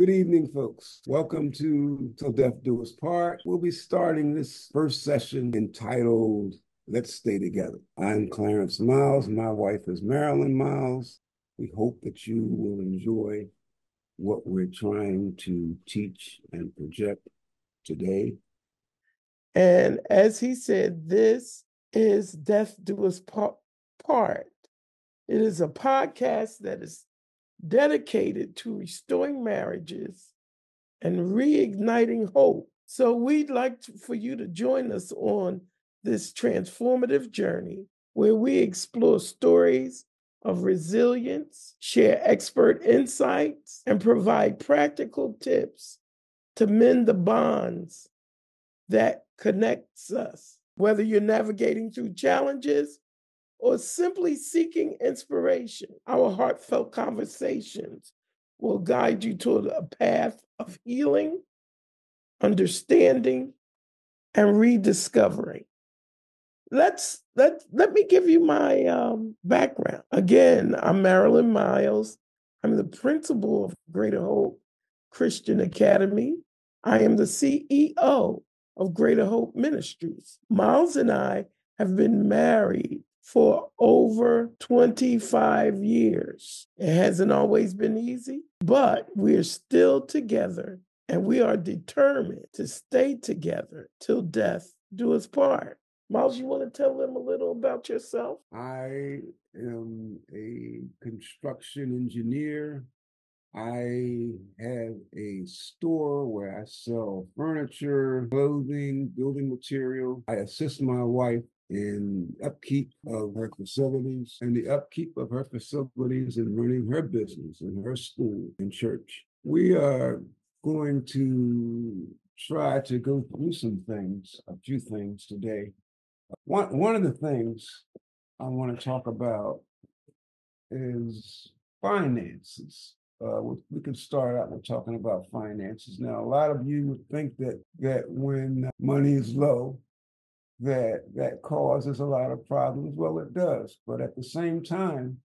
Good evening, folks. Welcome to Till Death Do Us Part. We'll be starting this first session entitled Let's Stay Together. I'm Clarence Miles. My wife is Marilyn Miles. We hope that you will enjoy what we're trying to teach and project today. And as he said, this is Death Do Us Part. It is a podcast that is dedicated to restoring marriages and reigniting hope. So we'd like to, for you to join us on this transformative journey where we explore stories of resilience, share expert insights, and provide practical tips to mend the bonds that connects us. Whether you're navigating through challenges or simply seeking inspiration, our heartfelt conversations will guide you toward a path of healing, understanding, and rediscovering. Let's let let me give you my um, background. Again, I'm Marilyn Miles. I'm the principal of Greater Hope Christian Academy. I am the CEO of Greater Hope Ministries. Miles and I have been married for over 25 years. It hasn't always been easy, but we're still together and we are determined to stay together till death do us part. Miles, you want to tell them a little about yourself? I am a construction engineer. I have a store where I sell furniture, clothing, building material. I assist my wife in upkeep of her facilities and the upkeep of her facilities and running her business and her school and church. We are going to try to go through some things, a few things today. One one of the things I want to talk about is finances. Uh, we, we can start out with talking about finances. Now, a lot of you would think that that when money is low, that that causes a lot of problems. Well, it does, but at the same time,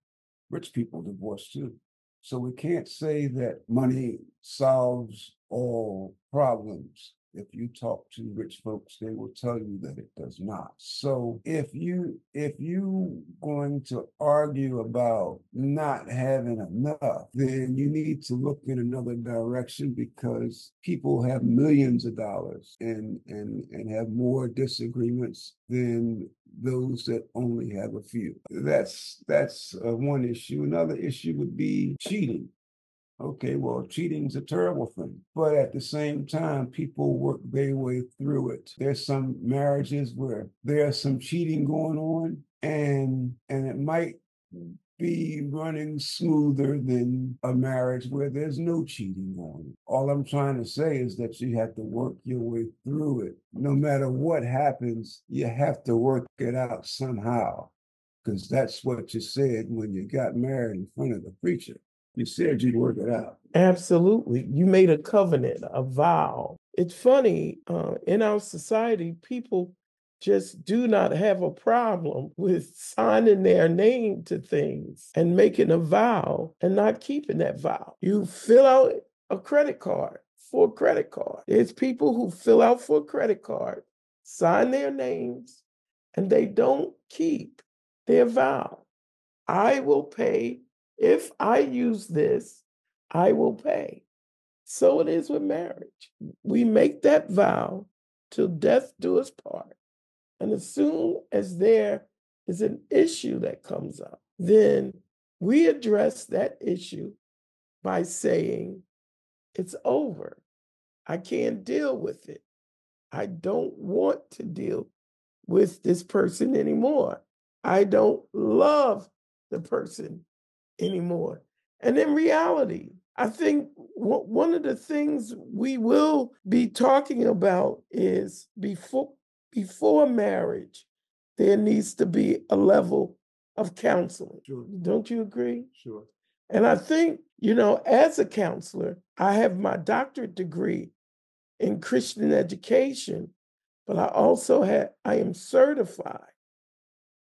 rich people divorce too. So we can't say that money solves all problems. If you talk to rich folks, they will tell you that it does not. So if you if you going to argue about not having enough, then you need to look in another direction because people have millions of dollars and and and have more disagreements than those that only have a few. That's that's uh, one issue. Another issue would be cheating. Okay, well, cheating's a terrible thing. But at the same time, people work their way through it. There's some marriages where there's some cheating going on and and it might be running smoother than a marriage where there's no cheating going. All I'm trying to say is that you have to work your way through it. No matter what happens, you have to work it out somehow. Because that's what you said when you got married in front of the preacher. You said you'd work it out. Absolutely. You made a covenant, a vow. It's funny, uh, in our society, people just do not have a problem with signing their name to things and making a vow and not keeping that vow. You fill out a credit card for a credit card. There's people who fill out for a credit card, sign their names, and they don't keep their vow. I will pay if I use this, I will pay. So it is with marriage. We make that vow till death do us part. And as soon as there is an issue that comes up, then we address that issue by saying, it's over. I can't deal with it. I don't want to deal with this person anymore. I don't love the person anymore. And in reality, I think one of the things we will be talking about is before before marriage, there needs to be a level of counseling. Sure. Don't you agree? Sure. And I think, you know, as a counselor, I have my doctorate degree in Christian education, but I also have I am certified.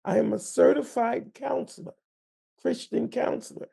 I am a certified counselor. Christian counselor.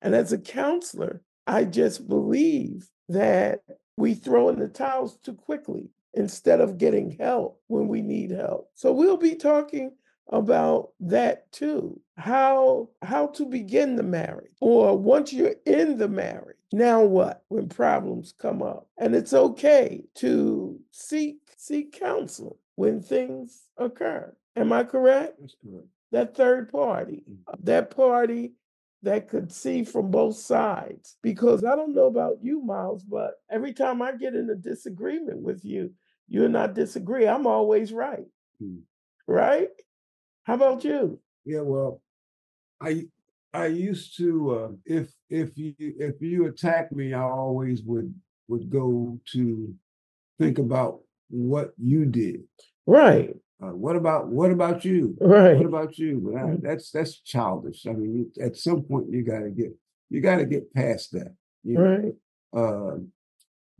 And as a counselor, I just believe that we throw in the towels too quickly instead of getting help when we need help. So we'll be talking about that too. How how to begin the marriage or once you're in the marriage, now what when problems come up? And it's okay to seek seek counsel when things occur. Am I correct? That's correct. That third party, that party that could see from both sides. Because I don't know about you, Miles, but every time I get in a disagreement with you, you and I disagree. I'm always right. Hmm. Right? How about you? Yeah, well, I I used to uh, if if you if you attack me, I always would would go to think about what you did. Right. Uh, what about what about you? Right. What about you? But I, Mm. that's that's childish. I mean, you, at some point you got to get you got to get past that. You know? Right. Uh,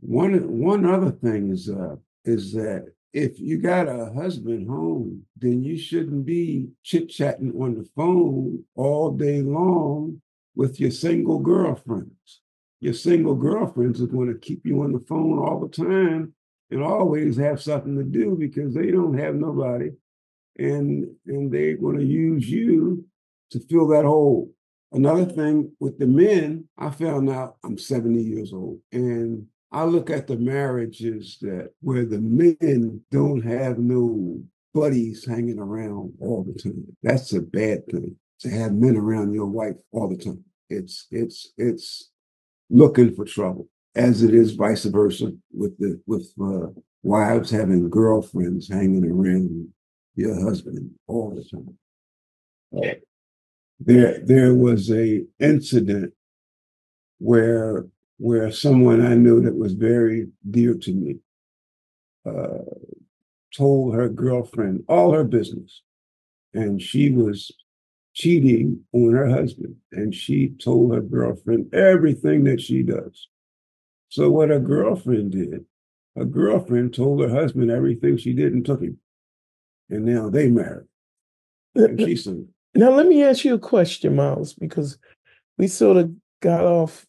one one other thing is uh, is that if you got a husband home, then you shouldn't be chit chatting on the phone all day long with your single girlfriends. Your single girlfriends are going to keep you on the phone all the time and always have something to do because they don't have nobody, and and they're going to use you to fill that hole. Another thing with the men, I found out I'm 70 years old, and I look at the marriages that where the men don't have no buddies hanging around all the time. That's a bad thing to have men around your wife all the time. It's it's it's looking for trouble, as it is vice versa with the with uh, wives having girlfriends hanging around your husband all the time. Uh, there there was a incident where where someone I knew that was very dear to me uh, told her girlfriend all her business, and she was cheating on her husband, and she told her girlfriend everything that she does. So what her girlfriend did, her girlfriend told her husband everything she did and took him, and now they married, and she's single. Now let me ask you a question, Miles, because we sort of got off.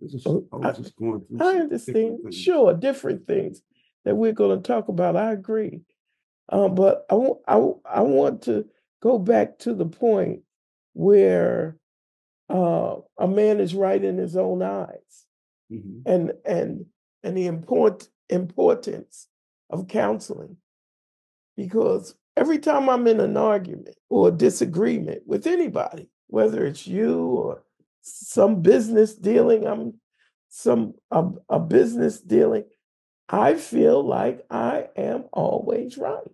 Is- Oh, I I- just going I understand. Sure, different things that we're going to talk about. I agree. Um, but I, I, I want to go back to the point where uh, a man is right in his own eyes. Mhm. and and and the import, importance of counseling because every time i'm in an argument or disagreement with anybody whether it's you or some business dealing i'm some a, a business dealing i feel like i am always right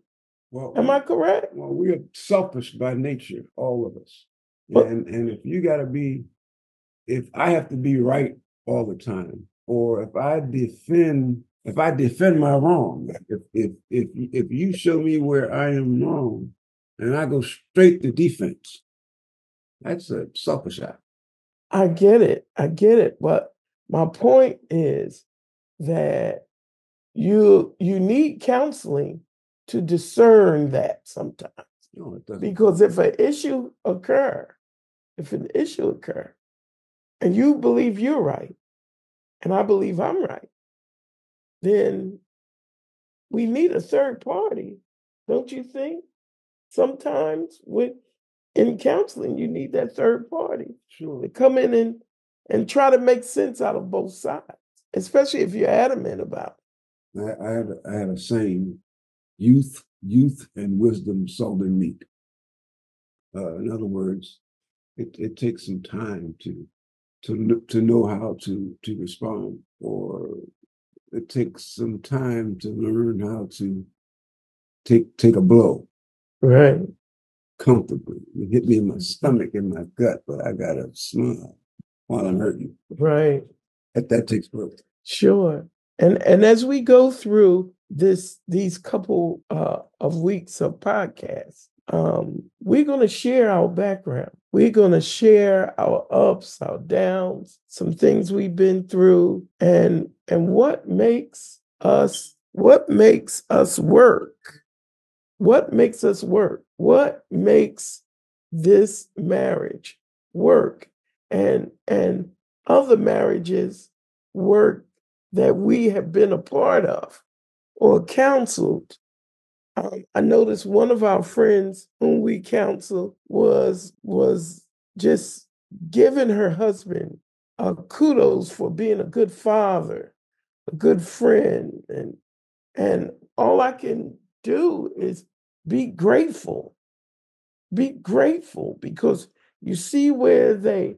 Well, am i correct Well, we are selfish by nature, all of us. But- And and if you gotta be, if I have to be right all the time, or if I defend, if I defend my wrong, if if if if you show me where I am wrong and I go straight to defense, that's a selfish act. I get it. I get it. But my point is that you you need counseling to discern that sometimes. No. Because if an issue occur, if an issue occur, and you believe you're right, and I believe I'm right, then we need a third party, don't you think? Sometimes with in counseling, you need that third party Sure. to come in and and try to make sense out of both sides, especially if you're adamant about it. I, I had a, I had a saying, youth, youth, and wisdom seldom meet. Uh, in other words, it, it takes some time to to to know how to to respond, or it takes some time to learn how to take take a blow Right. comfortably. It hit me in my stomach, in my gut, but I gotta smile while I'm hurting. Right. That that takes work. Sure. And and as we go through this these couple uh, of weeks of podcasts, um, we're going to share our background. We're going to share our ups, our downs, some things we've been through, and and what makes us what makes us work. What makes us work? What makes this marriage work? And and other marriages work that we have been a part of or counseled. Um, I noticed one of our friends whom we counsel was was just giving her husband uh, kudos for being a good father, a good friend, and and all I can do is be grateful. Be grateful because you see where they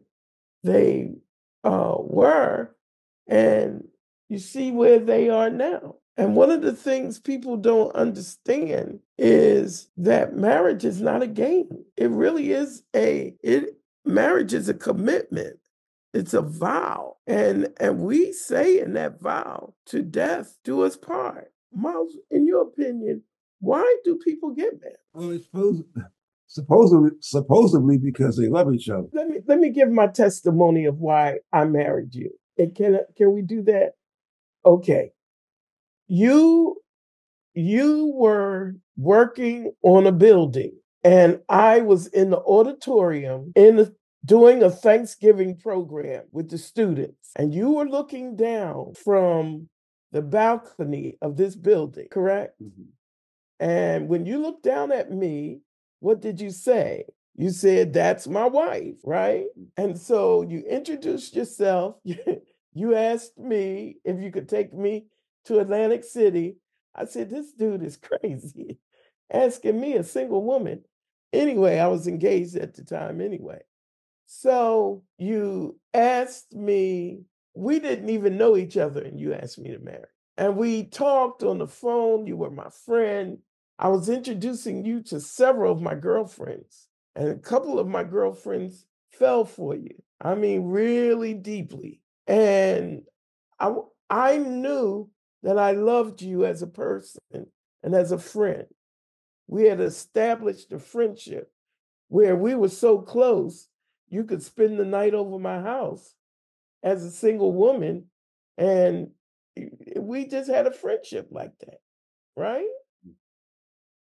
they uh, were, and you see where they are now. And one of the things people don't understand is that marriage is not a game. It really is a it marriage is a commitment. It's a vow. And and we say in that vow, to death do us part. Miles, in your opinion, why do people get married? Well, it's supposed, supposedly supposedly because they love each other. Let me let me give my testimony of why I married you. And can can we do that? Okay. You you were working on a building and I was in the auditorium in the, doing a Thanksgiving program with the students and you were looking down from the balcony of this building, correct? Mhm. And when you looked down at me, what did you say? You said, That's my wife, right? And so you introduced yourself. You asked me if you could take me to Atlantic City. I said, This dude is crazy, asking me, a single woman. Anyway, I was engaged at the time anyway. So you asked me, we didn't even know each other, and you asked me to marry. And we talked on the phone. You were my friend. I was introducing you to several of my girlfriends, and a couple of my girlfriends fell for you. I mean, really deeply. And I, I knew that I loved you as a person and as a friend. We had established a friendship where we were so close, you could spend the night over my house as a single woman. And we just had a friendship like that, right?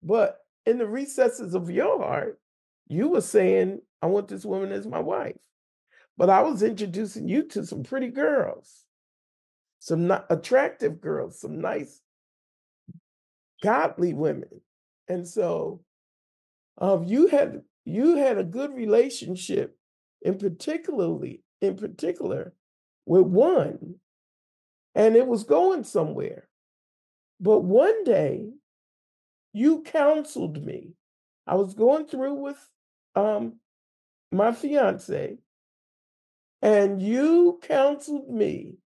But in the recesses of your heart, you were saying, I want this woman as my wife. But I was introducing you to some pretty girls, some attractive girls, some nice, godly women. And so um, you had you had a good relationship in particularly in particular with one and it was going somewhere but one day you counseled me i was going through with um my fiance and you counseled me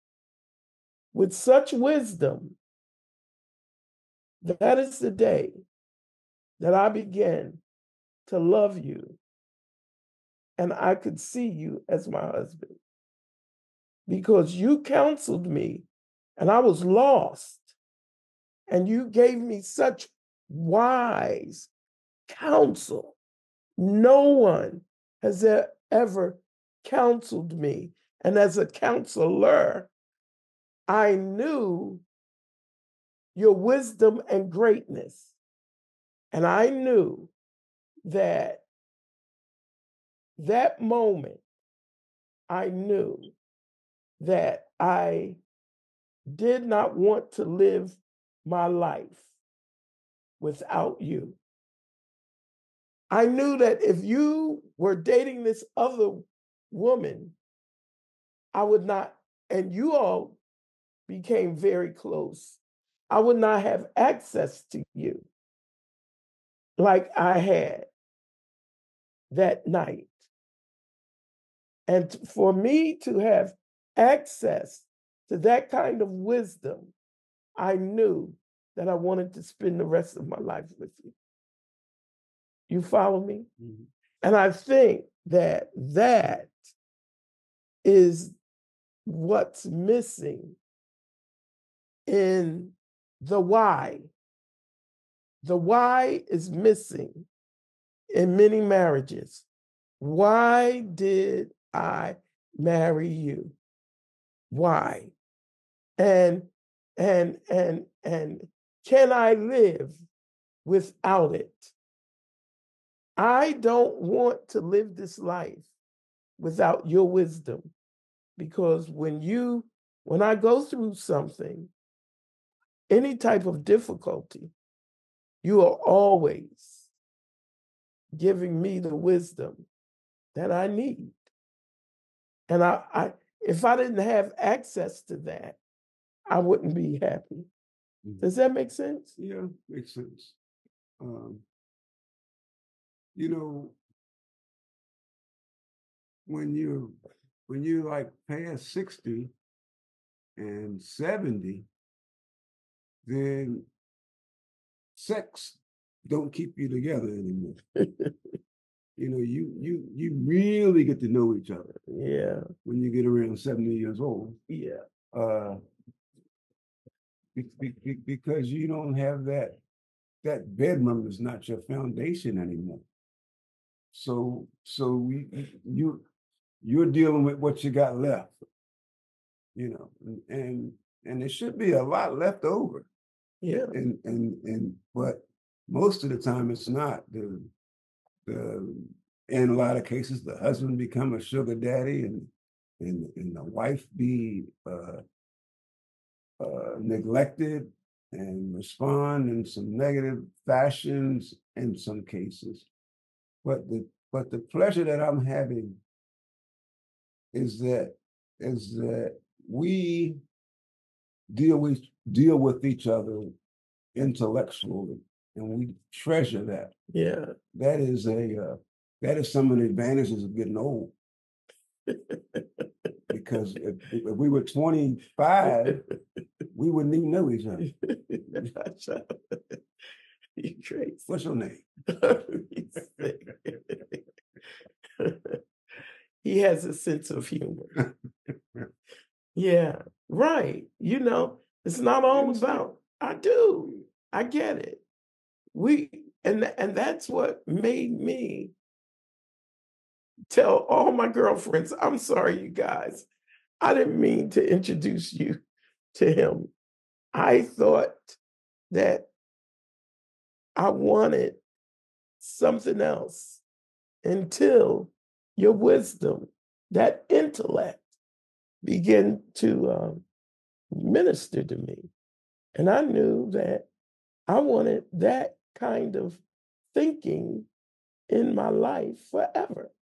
with such wisdom that is the day that i began to love you and I could see you as my husband because you counseled me and I was lost. And you gave me such wise counsel. No one has ever counseled me. And as a counselor, I knew your wisdom and greatness. And I knew that that moment, I knew that I did not want to live my life without you. I knew that if you were dating this other woman, I would not, and you all became very close, I would not have access to you like I had that night. And for me to have access to that kind of wisdom, I knew that I wanted to spend the rest of my life with you. You follow me? Mhm. And I think that that is what's missing in the why. The why is missing in many marriages. Why did I marry you? Why? And and and and can I live without it? I don't want to live this life without your wisdom because when you when I go through something, any type of difficulty, you are always giving me the wisdom that I need. And I, I if I didn't have access to that, I wouldn't be happy. Mhm. Does that make sense? Yeah, makes sense. Um, you know, when you when you like past 60 and 70, then sex don't keep you together anymore. You know, you you you really get to know each other yeah, when you get around 70 years old. yeah, uh, be- be- be- because you don't have that that bedroom is not your foundation anymore. So so we you you're dealing with what you got left, you know, and and, and there should be a lot left over, yeah, and and and but most of the time it's not. The the in a lot of cases the husband become a sugar daddy and and and the wife be uh uh, neglected and respond in some negative fashions in some cases. But the but the pleasure that I'm having is that is that we deal with deal with each other intellectually and we treasure that. yeah. That is a uh, that is some of the advantages of getting old. because if, if we were 25, we wouldn't even know each other. you crazy. What's your name? he has a sense of humor. yeah, right. You know, it's not all about I do. I get it. We and and that's what made me tell all my girlfriends, I'm sorry, you guys. I didn't mean to introduce you to him. I thought that I wanted something else until your wisdom, that intellect, begin to um, minister to me. And I knew that I wanted that kind of thinking in my life forever,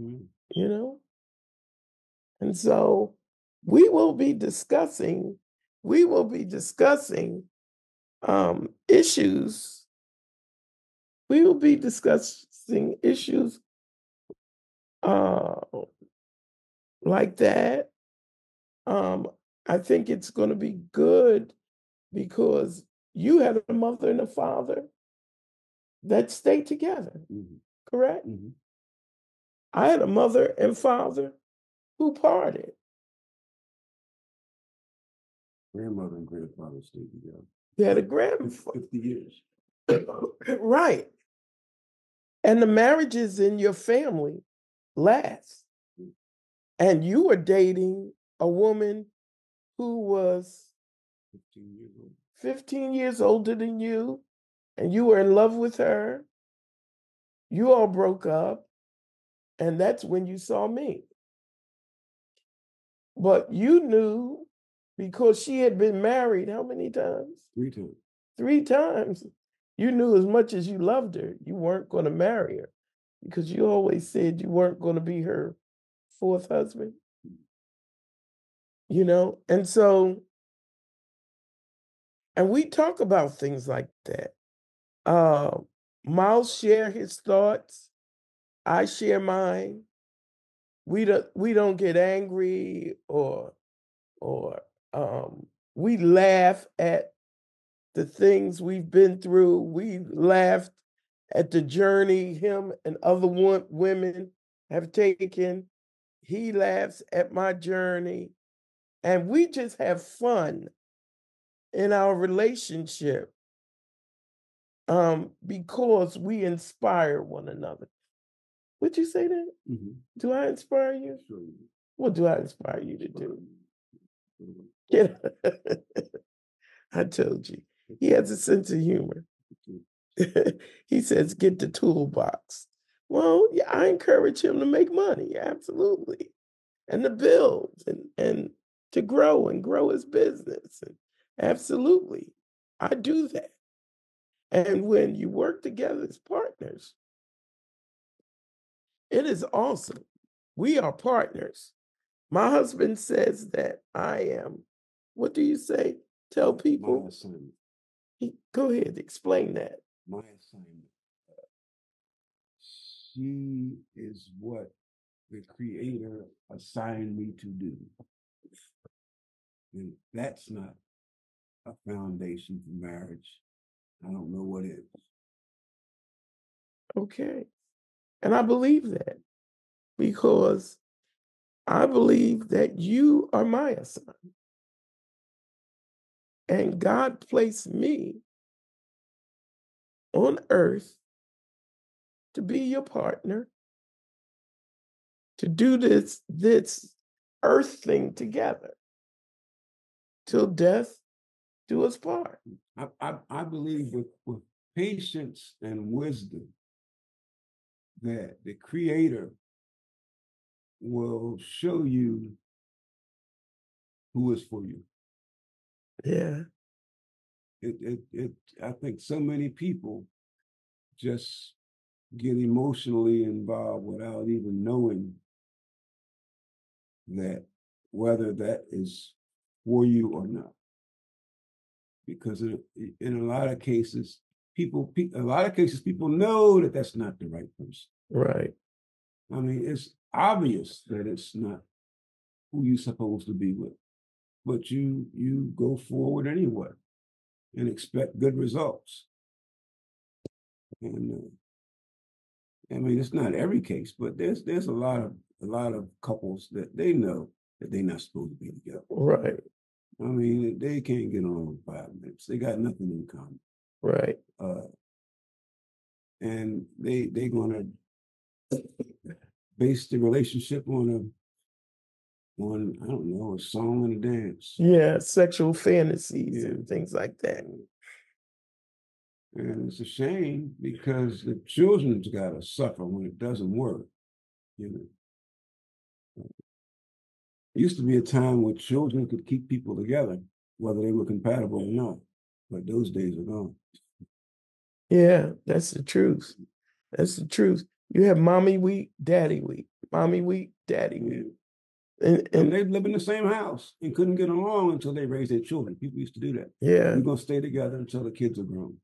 Mhm. you know? And so we will be discussing, we will be discussing um, issues. We will be discussing issues uh, like that. Um, I think it's going to be good because you had a mother and a father that stayed together, Mhm, correct? mhm. I had a mother and father who parted. Grandmother and grandfather stayed together. You had a grandfather. 50 years. right. And the marriages in your family last. And you were dating a woman who was 15 years old. 15 years older than you, and you were in love with her. You all broke up, and that's when you saw me. But you knew because she had been married how many times? Three times. three times. You knew as much as you loved her, you weren't going to marry her because you always said you weren't going to be her fourth husband. You know, and so, and we talk about things like that. Uh, Miles share his thoughts. I share mine. We don't we don't get angry or or um, we laugh at the things we've been through. We laughed at the journey him and other wo- women have taken. He laughs at my journey. And we just have fun in our relationship um, because we inspire one another. Would you say that? Mhm. Do I inspire you? Sure What do I inspire you to do. do? Yeah. I told you. He has a sense of humor. he says, get the toolbox. Well, yeah, I encourage him to make money. Absolutely. and to build and, and to grow and grow his business. And absolutely, I do that. And when you work together as partners, it is awesome. We are partners. My husband says that I am, what do you say? Tell people. My assignment. He, go ahead, explain that. My assignment. She is what the creator assigned me to do. And that's not a foundation for marriage. I don't know what is. Okay. And I believe that because I believe that you are my assignment. And God placed me on earth to be your partner, to do this, this earth thing together till death do us part. I, I, I believe with, with patience and wisdom that the creator will show you who is for you. Yeah. It, it, it, I think so many people just get emotionally involved without even knowing that whether that is for you or not. Because in, in a lot of cases, people, a lot of cases, people know that that's not the right person. Right. I mean, it's obvious that it's not who you're supposed to be with, but you you go forward anyway and expect good results. And uh, I mean, it's not every case, but there's there's a lot of a lot of couples that they know that they're not supposed to be together. Right. I mean, they can't get on in five minutes. They got nothing in common. Right. Uh, and they they're gonna base the relationship on a on I don't know a song and a dance. Yeah, sexual fantasies yeah. and things like that. And it's a shame because the children's got to suffer when it doesn't work. You know, it used to be a time where children could keep people together, whether they were compatible or not. But those days are gone. Yeah, that's the truth. That's the truth. You have mommy week, daddy week, mommy week, daddy week. And, and, and, they live in the same house and couldn't get along until they raised their children. People used to do that. Yeah. We're gonna stay together until the kids are grown.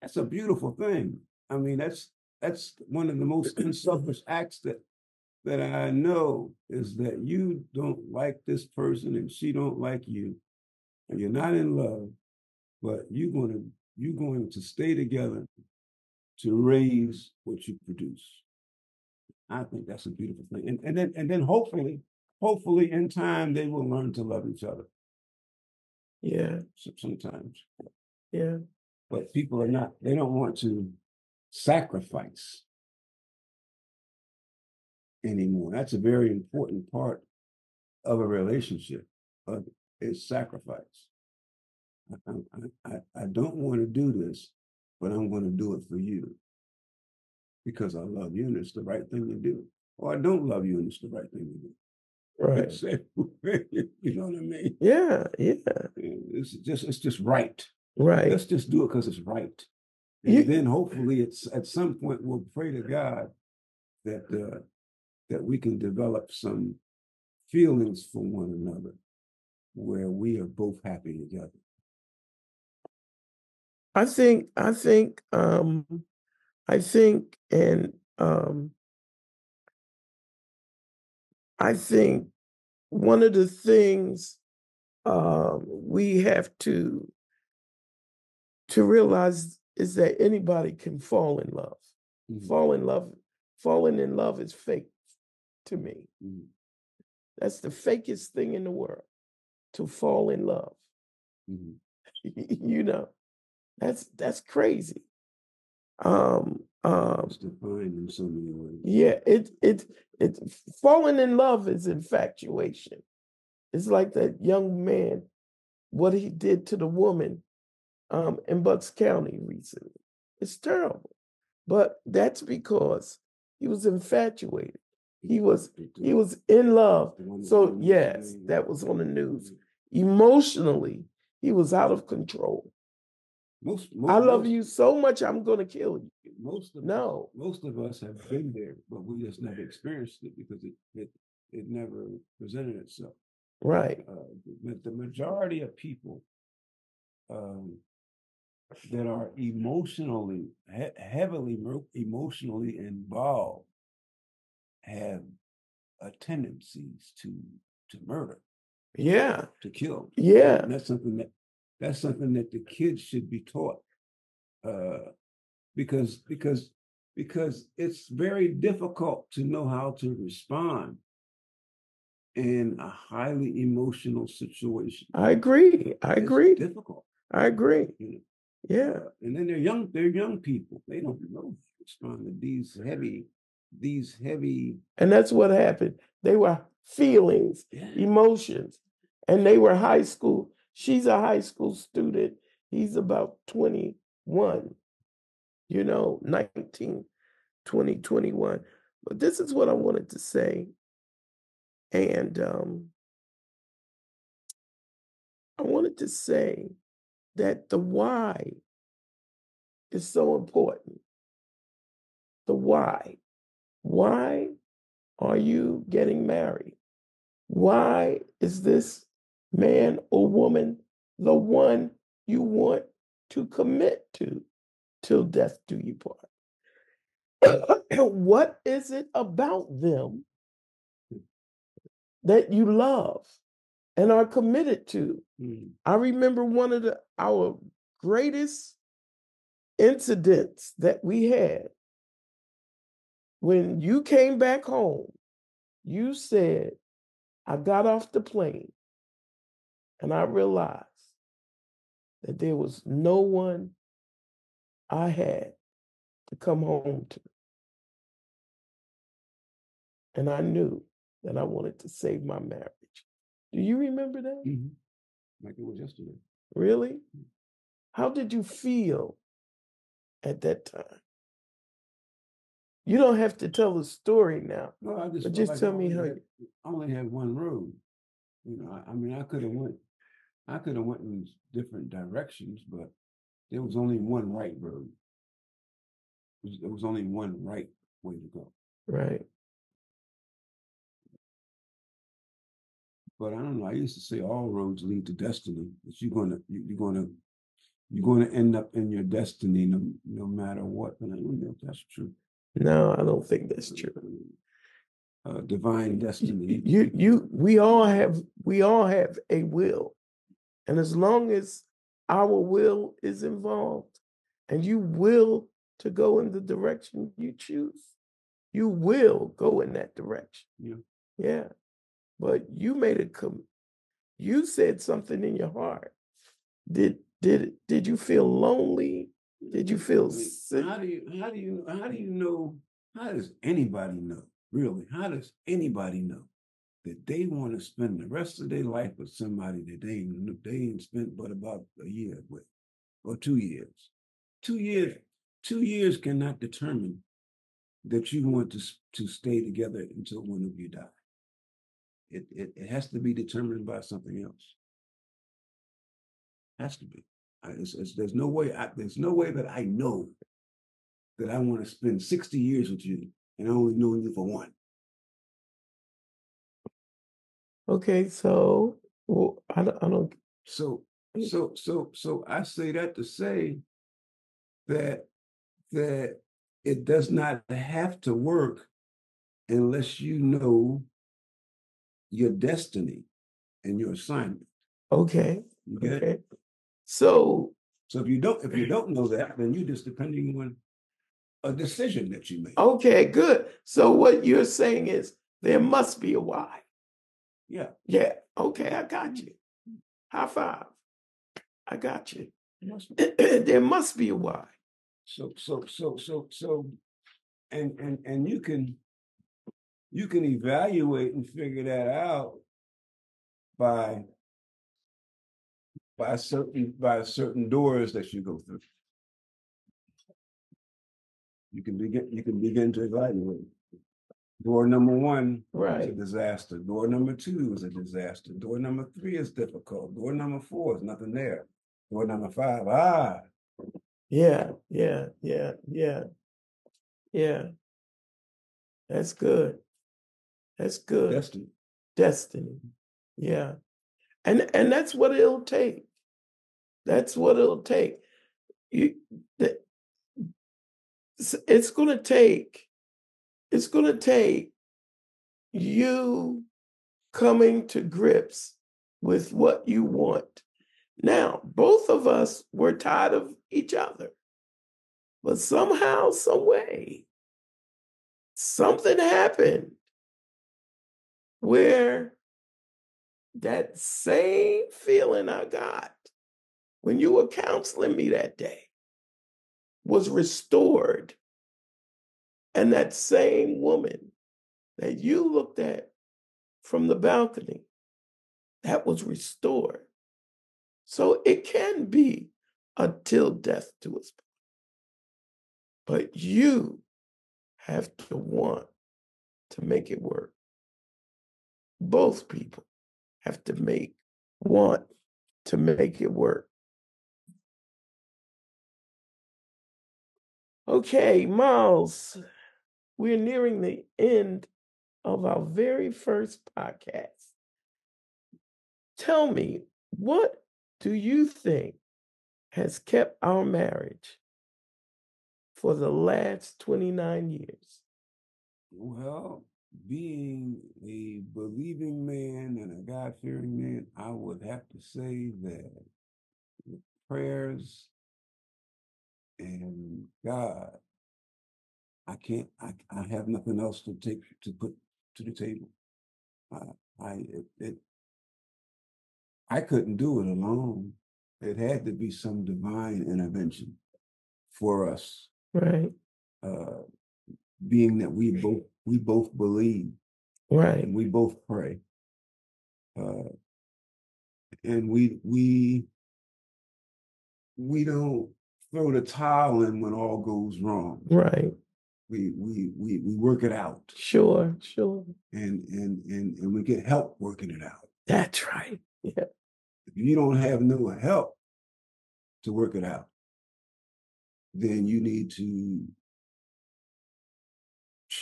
That's a beautiful thing. I mean, that's that's one of the most unselfish acts that that I know is that you don't like this person and she don't like you, and you're not in love, but you're gonna you're going to stay together to raise what you produce. I think that's a beautiful thing. And, and then and then hopefully, hopefully in time they will learn to love each other. Yeah. Sometimes. Yeah. But people are not, they don't want to sacrifice anymore. That's a very important part of a relationship. Of is sacrifice. I, I, I don't want to do this, but I'm going to do it for you because I love you and it's the right thing to do. Or I don't love you and it's the right thing to do. Right. you know what I mean? Yeah, yeah. It's just it's just right. Right. Let's just do it because it's right. And yeah. then hopefully it's at some point we'll pray to God that uh, that we can develop some feelings for one another where we are both happy together. I think I think um I think and um I think one of the things um we have to to realize is that anybody can fall in love. Mm-hmm. Fall in love, falling in love is fake to me. Mm-hmm. That's the fakest thing in the world to fall in love. Mm-hmm. you know, that's that's crazy. Um, um, it's defined in so many ways. Yeah, it it it falling in love is infatuation. It's like that young man, what he did to the woman um, in Bucks County recently. It's terrible, but that's because he was infatuated. He was he was in love. the one that So yes, that was on the news. Emotionally, he was out of control. Most, most I love most- you so much, I'm gonna kill you. Most of us- No. most of us have been there, but we just never experienced it because it it it never presented itself. Right. Uh, the, the majority of people um, that are emotionally he- heavily emotionally involved have a tendencies to to murder, Yeah. to kill. Yeah. And that's something that that's something that the kids should be taught. Uh, because because because it's very difficult to know how to respond in a highly emotional situation. I agree. I It's agree. difficult. I agree. you know. Yeah. Uh, and then they're young, they're young people. They don't know how to respond to these heavy, these heavy. And that's what happened. They were feelings, emotions, and they were high school. She's a high school student. He's about 21, you know, 19, 20, 21. But this is what I wanted to say. And um, I wanted to say that the why is so important. The why. Why are you getting married? Why is this man or woman the one you want to commit to till death do you part? what is it about them that you love and are committed to? Mm, I remember one of the our greatest incidents that we had when you came back home. You said, I got off the plane and I realized that there was no one I had to come home to. And I knew that I wanted to save my marriage. Do you remember that? mhm. Like it was yesterday. Really? How did you feel at that time? You don't have to tell the story now. No, I just. But just like tell me how had- I only had one road. You know, I, I mean, I could have went, I could have went in different directions, but there was only one right road. There was- only one right way to go. Right. But I don't know. I used to say all roads lead to destiny. That you're gonna, you, you're gonna, you're gonna end up in your destiny no, no matter what. But I don't know if that's true. No, I don't think that's true. Uh, divine destiny. You you we all have we all have a will. And as long as our will is involved and you will to go in the direction you choose, you will go in that direction. Yeah. Yeah. But you made a com you said something in your heart. Did did did you feel lonely? Did you feel sick? How do you how do you how do you know how does anybody know really? How does anybody know that they want to spend the rest of their life with somebody that they ain't, they ain't spent but about a year with or two years? Two years two years cannot determine that you want to to stay together until one of you die. It it, it has to be determined by something else. Has to be it's, it's, there's no way I, there's no way that I know that I want to spend 60 years with you and I only know you for one. Okay, so well, I don't, I don't So so so so I say that to say that that it does not have to work unless you know your destiny and your assignment. okay. You get it? So So if you don't if you eh don't know that, then you're just depending on a decision that you make. Okay, good. So what you're saying is there must be a why. Yeah. Yeah. Okay, I got you. High five. I got you. must there must be a why. So so so so so and and and you can you can evaluate and figure that out by by certain by certain doors that you go through. You can begin you can begin to evaluate. Door number one right. is a disaster. Door number two is a disaster. Door number three is difficult. Door number four is nothing there. Door number five, ah, Yeah, yeah, yeah, yeah. Yeah. That's good. That's good. destiny. Destiny. Yeah. And and that's what it'll take. That's what it'll take. You the, it's, it's gonna take it's gonna take you coming to grips with what you want. Now, both of us were tired of each other. But somehow, some way, something happened where that same feeling I got when you were counseling me that day was restored. And that same woman that you looked at from the balcony, that was restored. So it can be until death do us part. But you have to want to make it work. Both people have to make want to make it work. Okay, Miles, we're nearing the end of our very first podcast. Tell me, what do you think has kept our marriage for the last 29 years? Well, being a believing man and a God fearing man, I would have to say that with prayers and God, I can't, I, I have nothing else to take, to put to the table. I, I, it, it, I couldn't do it alone. It had to be some divine intervention for us, Right, uh, being that we both, we both believe right, and we both pray. Uh, and we we we don't throw the towel in when all goes wrong. right. We we we we work it out Sure, sure. and and and and we get help working it out. That's right. Yeah, If you don't have no help to work it out, then you need to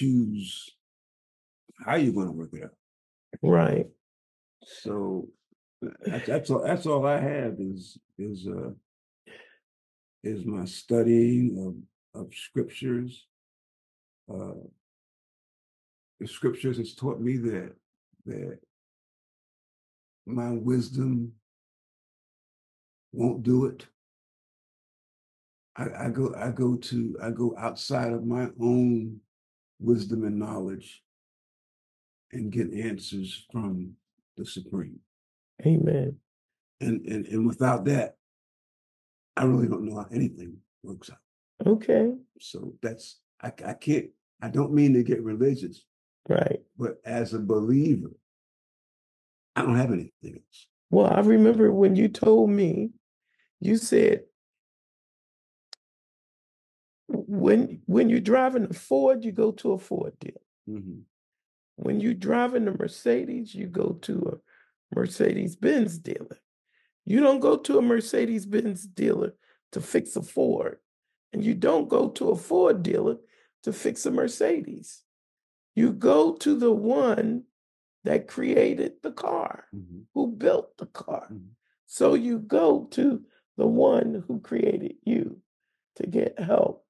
choose how you're going to work it out. right. So that's, that's all. That's all I have is is uh is my studying of of scriptures. Uh, the scriptures has taught me that that my wisdom won't do it. I, I go I go to I go outside of my own wisdom and knowledge and get answers from the supreme Amen. and and and without that, I really don't know how anything works out. Okay. So that's I I can't. I don't mean to get religious, Right. but as a believer, I don't have anything else. Well, I remember when you told me, you said when when you're driving a Ford, you go to a Ford dealer. Mhm. When you're driving a Mercedes, you go to a Mercedes Benz dealer. You don't go to a Mercedes Benz dealer to fix a Ford, and you don't go to a Ford dealer to fix a Mercedes. You go to the one that created the car, Mhm. who built the car. Mhm. So you go to the one who created you to get help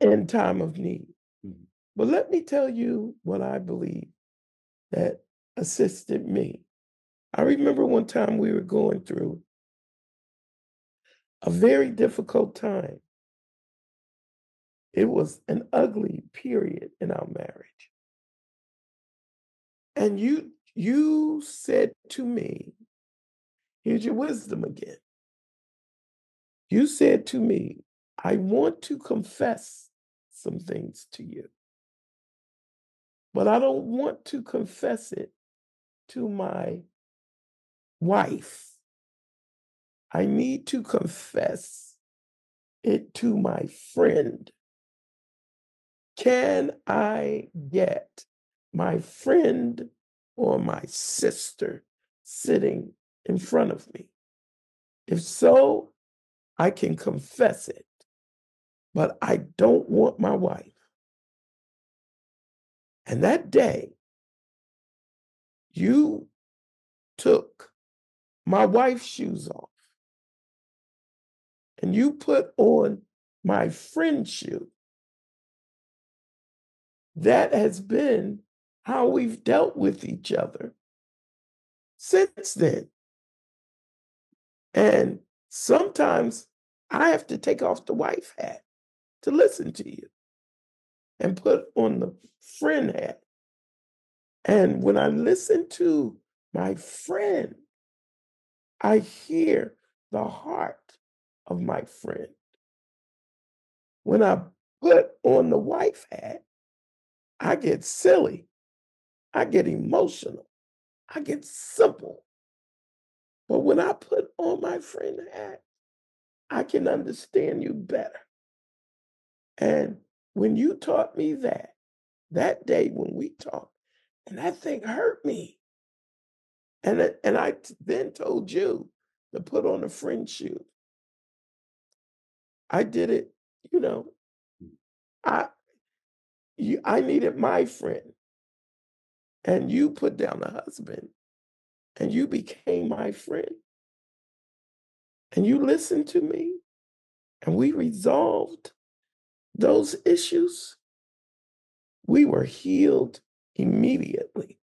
in time of need. Mhm. But let me tell you what I believe that assisted me. I remember one time we were going through a very difficult time. It was an ugly period in our marriage. And you you said to me, here's your wisdom again. You said to me, I want to confess some things to you, but I don't want to confess it to my wife. I need to confess it to my friend. Can I get my friend or my sister sitting in front of me? If so, I can confess it, but I don't want my wife. And that day, you took my wife's shoes off and you put on my friend's shoe. That has been how we've dealt with each other since then. And sometimes I have to take off the wife hat to listen to you and put on the friend hat. And when I listen to my friend, I hear the heart of my friend. When I put on the wife hat, I get silly. I get emotional. I get simple. But when I put on my friend hat, I can understand you better. And when you taught me that, that day when we talked, and that thing hurt me. And, and I then told you to put on a friend shoe. I did it, you know. I you, I needed my friend. And you put down the husband and you became my friend. And you listened to me and we resolved those issues. We were healed immediately.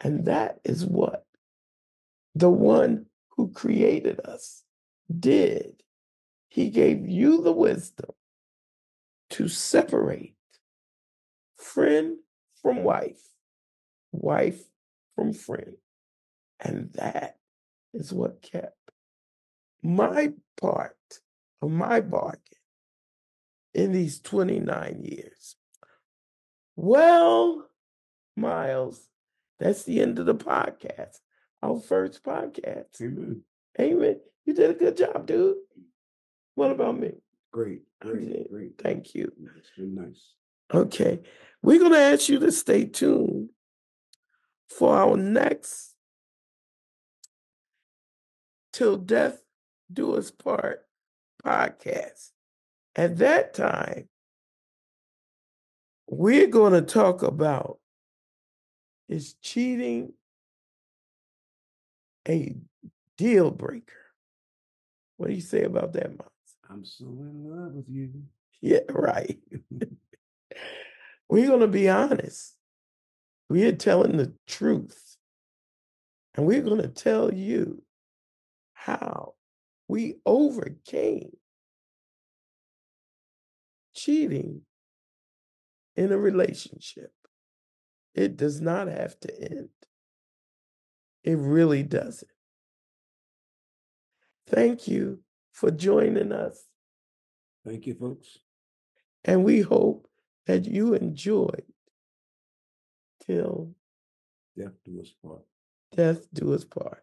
And that is what the one who created us did. He gave you the wisdom to separate friend from wife, wife from friend. And that is what kept my part of my bargain in these 29 years. Well, Miles, that's the end of the podcast, our first podcast. Amen. Amen. You did a good job, dude. What about me? Great, great, great. Thank you. It's been nice. Okay. We're going to ask you to stay tuned for our next Till Death Do Us Part podcast. At that time, we're going to talk about is cheating a deal breaker? What do you say about that, Miles? I'm so in love with you. Yeah, right. we're going to be honest. We're telling the truth. And we're going to tell you how we overcame cheating in a relationship. It does not have to end. It really doesn't. Thank you for joining us. Thank you, folks. And we hope that you enjoyed till Death do us part. death do us part.